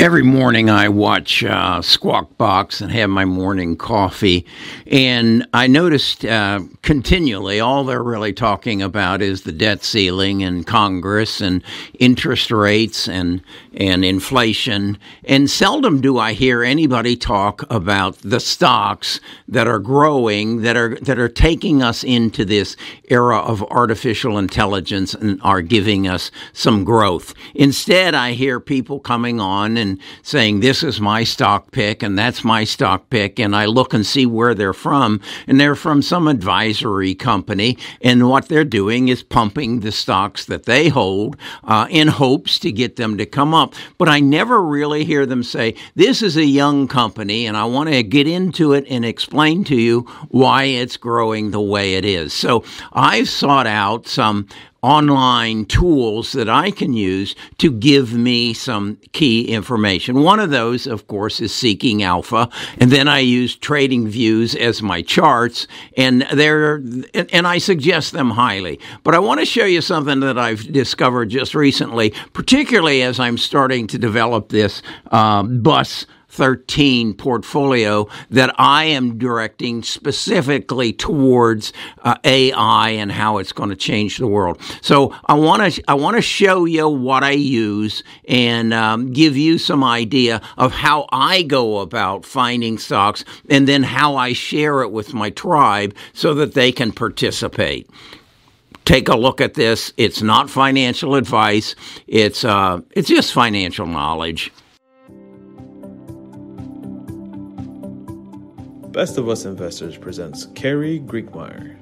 Every morning I watch uh, Squawk Box and have my morning coffee, and I noticed uh, continually all they're really talking about is the debt ceiling and Congress and interest rates and and inflation. And seldom do I hear anybody talk about the stocks that are growing, that are that are taking us into this era of artificial intelligence and are giving us some growth. Instead, I hear people coming on and and saying, This is my stock pick and that's my stock pick. And I look and see where they're from. And they're from some advisory company. And what they're doing is pumping the stocks that they hold uh, in hopes to get them to come up. But I never really hear them say, This is a young company and I want to get into it and explain to you why it's growing the way it is. So I've sought out some online tools that I can use to give me some key information. One of those, of course, is Seeking Alpha, and then I use Trading Views as my charts, and they're and I suggest them highly. But I want to show you something that I've discovered just recently, particularly as I'm starting to develop this uh, bus 13 portfolio that I am directing specifically towards uh, AI and how it's going to change the world. So I want to I want to show you what I use and um, give you some idea of how I go about finding stocks and then how I share it with my tribe so that they can participate take a look at this. It's not financial advice. It's uh, it's just financial knowledge. Best of Us Investors presents Carey Griegmeier.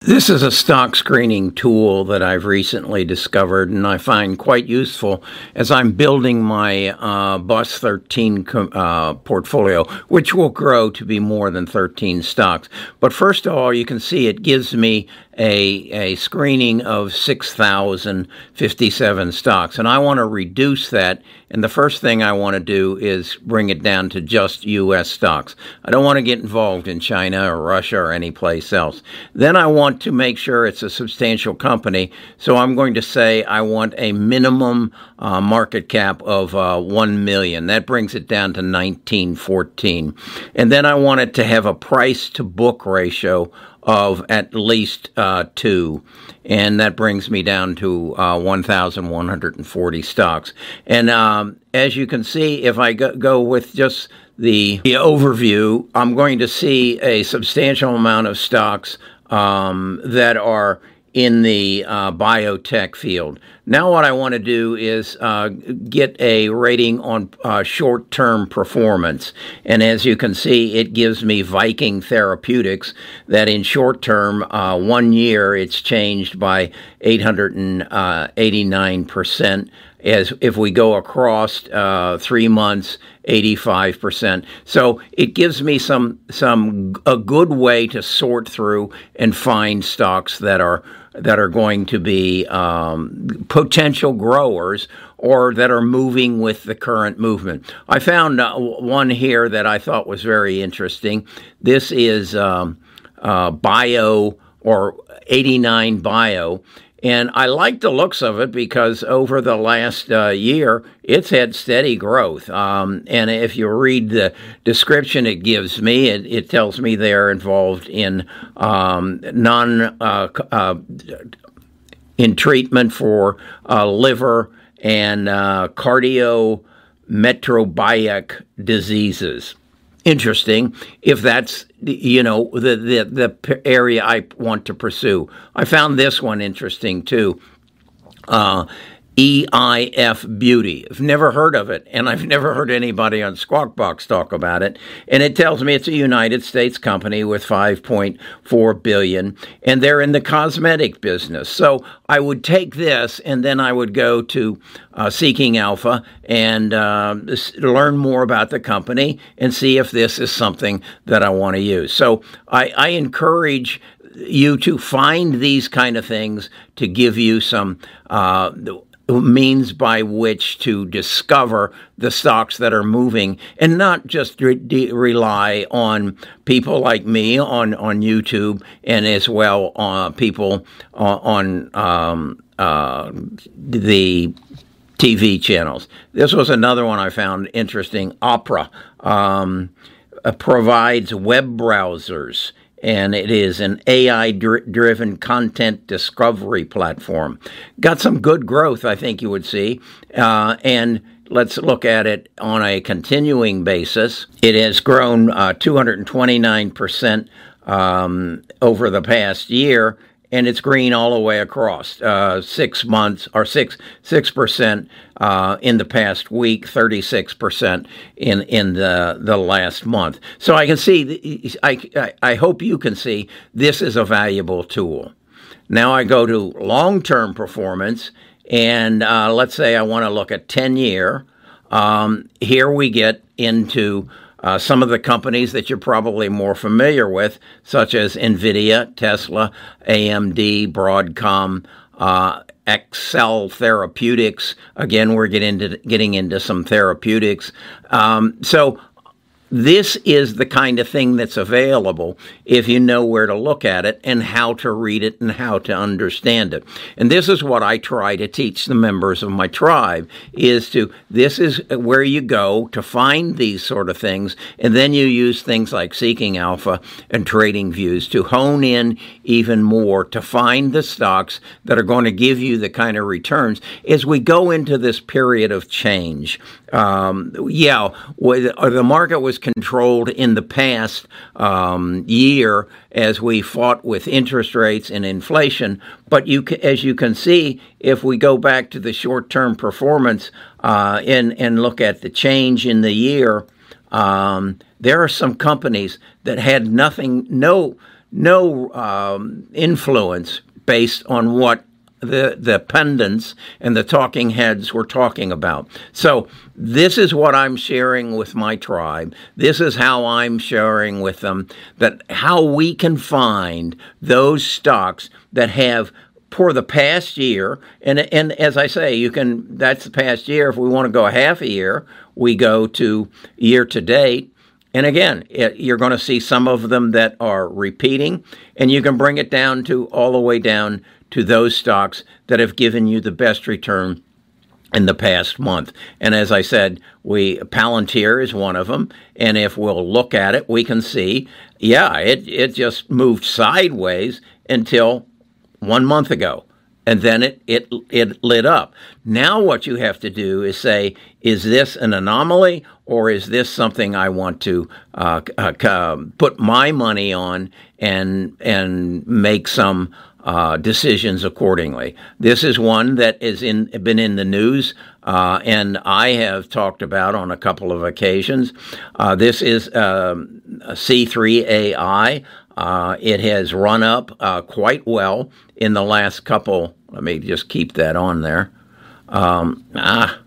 This is a stock screening tool that I've recently discovered and I find quite useful as I'm building my uh, Bus 13 uh, portfolio, which will grow to be more than 13 stocks. But first of all, you can see it gives me a, a screening of 6,057 stocks. And I want to reduce that. And the first thing I want to do is bring it down to just U.S. stocks. I don't want to get involved in China or Russia or any place else. Then I want to make sure it's a substantial company. So I'm going to say I want a minimum uh, market cap of uh, 1 million. That brings it down to 1914. And then I want it to have a price to book ratio of at least uh, two, and that brings me down to uh, 1,140 stocks. And um, as you can see, if I go, go with just the, the, overview, I'm going to see a substantial amount of stocks um, that are in the uh, biotech field. Now, what I want to do is uh, get a rating on uh, short term performance. And as you can see, it gives me Viking Therapeutics that in short term, uh, one year, it's changed by 889%. As if we go across uh, three months, 85%. So it gives me some some a good way to sort through and find stocks that are that are going to be um, potential growers or that are moving with the current movement. I found uh, one here that I thought was very interesting. This is um, uh, Bio or 89 Bio, and I like the looks of it because over the last uh, year, it's had steady growth. Um, and if you read the description it gives me, it, it tells me they're involved in um, non uh, uh, in treatment for uh, liver and uh, cardio metabolic diseases interesting if that's you know the, the the area I want to pursue. I found this one interesting too. Uh, EIF Beauty. I've never heard of it, and I've never heard anybody on Squawk Box talk about it. And it tells me it's a United States company with 5.4 billion, and they're in the cosmetic business. So I would take this, and then I would go to uh, Seeking Alpha and uh, learn more about the company and see if this is something that I want to use. So I, I encourage you to find these kind of things to give you some uh, means by which to discover the stocks that are moving and not just re- de- rely on people like me on, on YouTube and as well on uh, people on, on um, uh, the TV channels. This was another one I found interesting. Opera um, uh, provides web browsers and it is an AI driven content discovery platform. Got some good growth, I think you would see. Uh, and let's look at it on a continuing basis. It has grown uh, 229% um, over the past year and it's green all the way across. Uh, six months or six six percent uh, in the past week, thirty six percent in in the the last month. So I can see. I, I hope you can see this is a valuable tool. Now I go to long term performance, and uh, let's say I want to look at ten year. Um, here we get into uh, some of the companies that you're probably more familiar with, such as NVIDIA, Tesla, AMD, Broadcom, uh, Accel Therapeutics. Again, we're getting into, getting into some therapeutics. Um, so this is the kind of thing that's available if you know where to look at it and how to read it and how to understand it. And this is what I try to teach the members of my tribe is to this is where you go to find these sort of things and then you use things like seeking alpha and trading views to hone in even more to find the stocks that are going to give you the kind of returns as we go into this period of change. Um, yeah, the market was controlled in the past um, year as we fought with interest rates and inflation. But you, as you can see, if we go back to the short-term performance uh, and and look at the change in the year, um, there are some companies that had nothing, no no um, influence based on what the the pundits and the talking heads were talking about. So this is what I'm sharing with my tribe. This is how I'm sharing with them that how we can find those stocks that have for the past year and and as I say you can that's the past year if we want to go a half a year we go to year to date and again, it, you're going to see some of them that are repeating, and you can bring it down to all the way down to those stocks that have given you the best return in the past month. And as I said, we Palantir is one of them. And if we'll look at it, we can see, yeah, it, it just moved sideways until one month ago. And then it, it, it lit up. Now, what you have to do is say, is this an anomaly or is this something I want to uh, uh, put my money on and, and make some uh, decisions accordingly. This is one that is in been in the news, uh, and I have talked about on a couple of occasions. Uh, this is um, C3AI. Uh, it has run up uh, quite well in the last couple. Let me just keep that on there. Um, ah,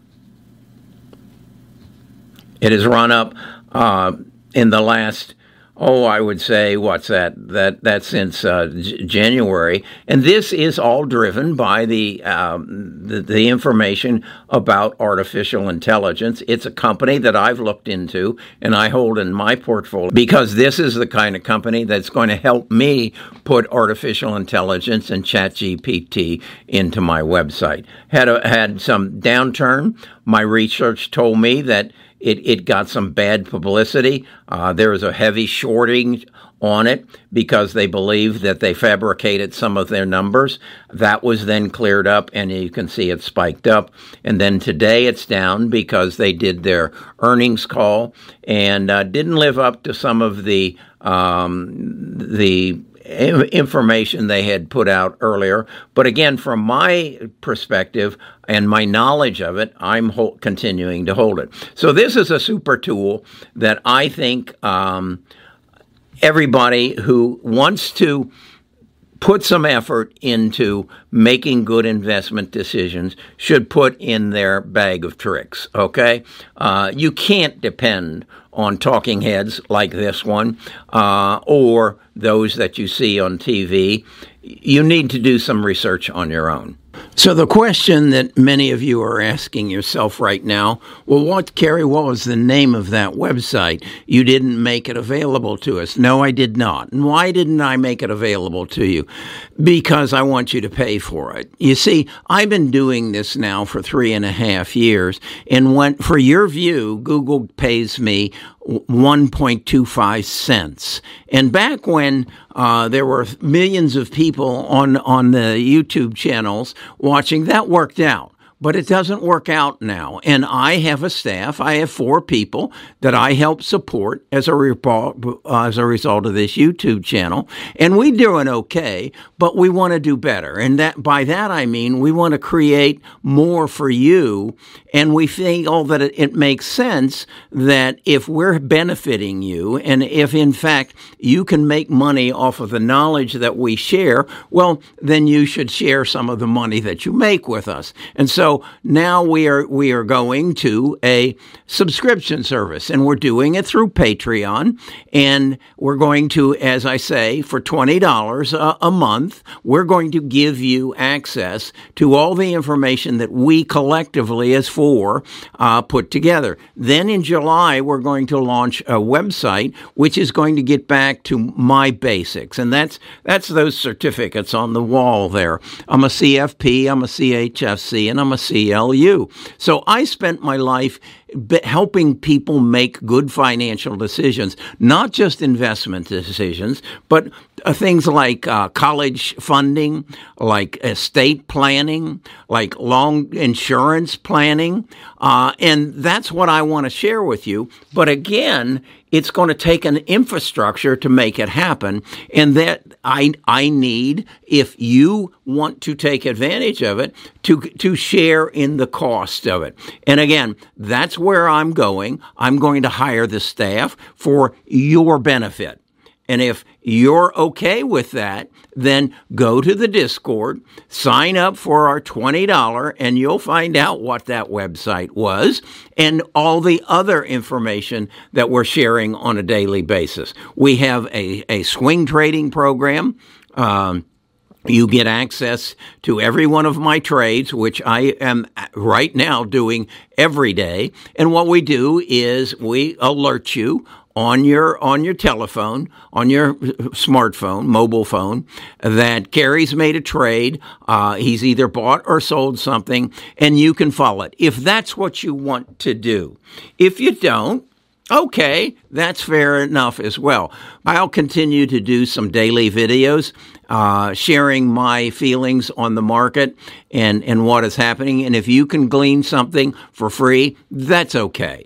it has run up uh, in the last Oh, I would say what's that? That that since uh, J- January, and this is all driven by the, um, the, the information about artificial intelligence. It's a company that I've looked into and I hold in my portfolio because this is the kind of company that's going to help me put artificial intelligence and ChatGPT into my website. Had a, had some downturn. My research told me that it, it got some bad publicity. Uh, there was a heavy shorting on it because they believed that they fabricated some of their numbers. That was then cleared up, and you can see it spiked up. And then today it's down because they did their earnings call and uh, didn't live up to some of the um, the information they had put out earlier. But again, from my perspective and my knowledge of it, I'm ho- continuing to hold it. So this is a super tool that I think um, everybody who wants to put some effort into making good investment decisions should put in their bag of tricks. Okay, uh, you can't depend on talking heads like this one uh, or those that you see on TV. You need to do some research on your own. So the question that many of you are asking yourself right now, well, what, Carey, what was the name of that website? You didn't make it available to us. No, I did not. And why didn't I make it available to you? Because I want you to pay for it. You see, I've been doing this now for three and a half years, and for your view, Google pays me 1.25 cents. And back when uh, there were millions of people on, on the YouTube channels watching, that worked out but it doesn't work out now. And I have a staff. I have four people that I help support as a, report, uh, as a result of this YouTube channel. And we're doing okay, but we want to do better. And that by that I mean we want to create more for you. And we feel that it, it makes sense that if we're benefiting you, and if in fact you can make money off of the knowledge that we share, well, then you should share some of the money that you make with us. And so now we are we are going to a subscription service, and we're doing it through Patreon, and we're going to, as I say, for twenty dollars a month, we're going to give you access to all the information that we collectively, as four, uh, put together. Then in July, we're going to launch a website which is going to get back to my basics, and that's that's those certificates on the wall there. I'm a CFP, I'm a CHFC, and I'm a CLU. So I spent my life helping people make good financial decisions, not just investment decisions, but uh, things like uh, college funding, like estate planning, like long insurance planning. Uh, and that's what I want to share with you. But again, it's going to take an infrastructure to make it happen. And that I, I need, if you want to take advantage of it, to, to share in the cost of it. And again, that's where I'm going. I'm going to hire the staff for your benefit. And if you're okay with that, then go to the Discord, sign up for our $20, and you'll find out what that website was and all the other information that we're sharing on a daily basis. We have a, a swing trading program. Um, you get access to every one of my trades, which I am right now doing every day. And what we do is we alert you on your on your telephone, on your smartphone, mobile phone, that Carey's made a trade. Uh, he's either bought or sold something, and you can follow it if that's what you want to do. If you don't, okay, that's fair enough as well. I'll continue to do some daily videos uh, sharing my feelings on the market and, and what is happening. And if you can glean something for free, that's okay.